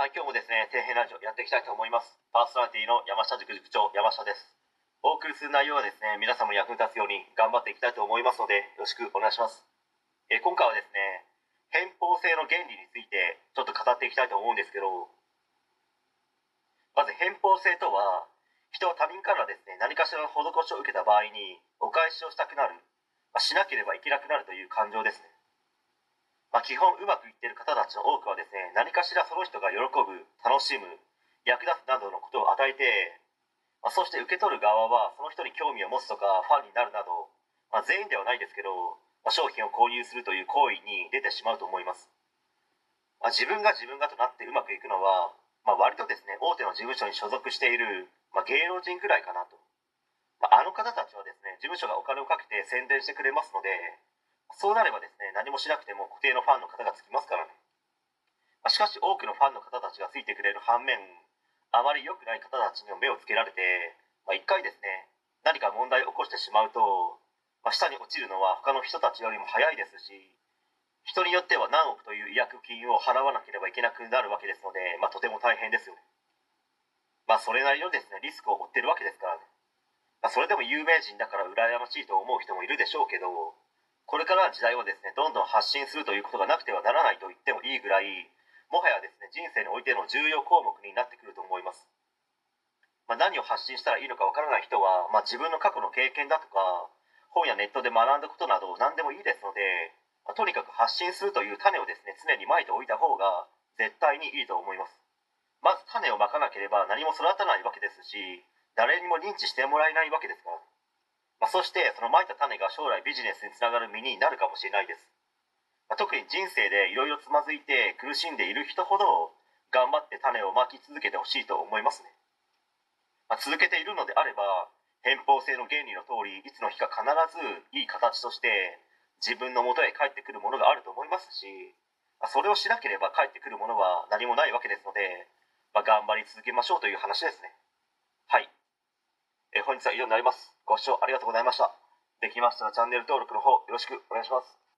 はい、今日もですね、底辺ラジオやっていきたいと思います。パーソナリティの山下塾塾長、山下です。お送りする内容はですね、皆様に役に立つように頑張っていきたいと思いますので、よろしくお願いします。え今回はですね、偏方性の原理についてちょっと語っていきたいと思うんですけど、まず偏方性とは、人は他人からですね、何かしらの施しを受けた場合に、お返しをしたくなる、まあしなければいけなくなるという感情ですね。まあ、基本うまくいってる方たちの多くはですね何かしらその人が喜ぶ楽しむ役立つなどのことを与えて、まあ、そして受け取る側はその人に興味を持つとかファンになるなど、まあ、全員ではないですけど、ま、商品を購入するという行為に出てしまうと思います、ま、自分が自分がとなってうまくいくのは、ま、割とですね大手の事務所に所属している、ま、芸能人ぐらいかなと、まあ、あの方たちはですね事務所がお金をかけて宣伝してくれますのでそうなればですね、何もしなくても固定のファンの方がつきますからね。まあしかし多くのファンの方たちがついてくれる反面、あまり良くない方たちにも目をつけられて、まあ、一回ですね、何か問題を起こしてしまうと、まあ、下に落ちるのは他の人たちよりも早いですし、人によっては何億という違約金を払わなければいけなくなるわけですので、まあ、とても大変ですよね。まあ、それなりのですね、リスクを負ってるわけですからね。まあ、それでも有名人だから羨ましいと思う人もいるでしょうけど、これからの時代はですねどんどん発信するということがなくてはならないと言ってもいいぐらいもはやですね人生においての重要項目になってくると思います、まあ、何を発信したらいいのかわからない人は、まあ、自分の過去の経験だとか本やネットで学んだことなど何でもいいですので、まあとにかく発信するという種をですね常にまいておいた方が絶対にいいと思います。まず種をまかなければ何も育たないわけですし誰にも認知してもらえないわけですから。まあ、そしてそのまいた種が将来ビジネスにつながる実になるかもしれないです、まあ、特に人生でいろいろつまずいて苦しんでいる人ほど頑張って種をまき続けてほしいと思いますね、まあ、続けているのであれば偏方性の原理の通りいつの日か必ずいい形として自分の元へ帰ってくるものがあると思いますし、ま、それをしなければ帰ってくるものは何もないわけですので、まあ、頑張り続けましょうという話ですね。え本日は以上になります。ご視聴ありがとうございました。できましたらチャンネル登録の方よろしくお願いします。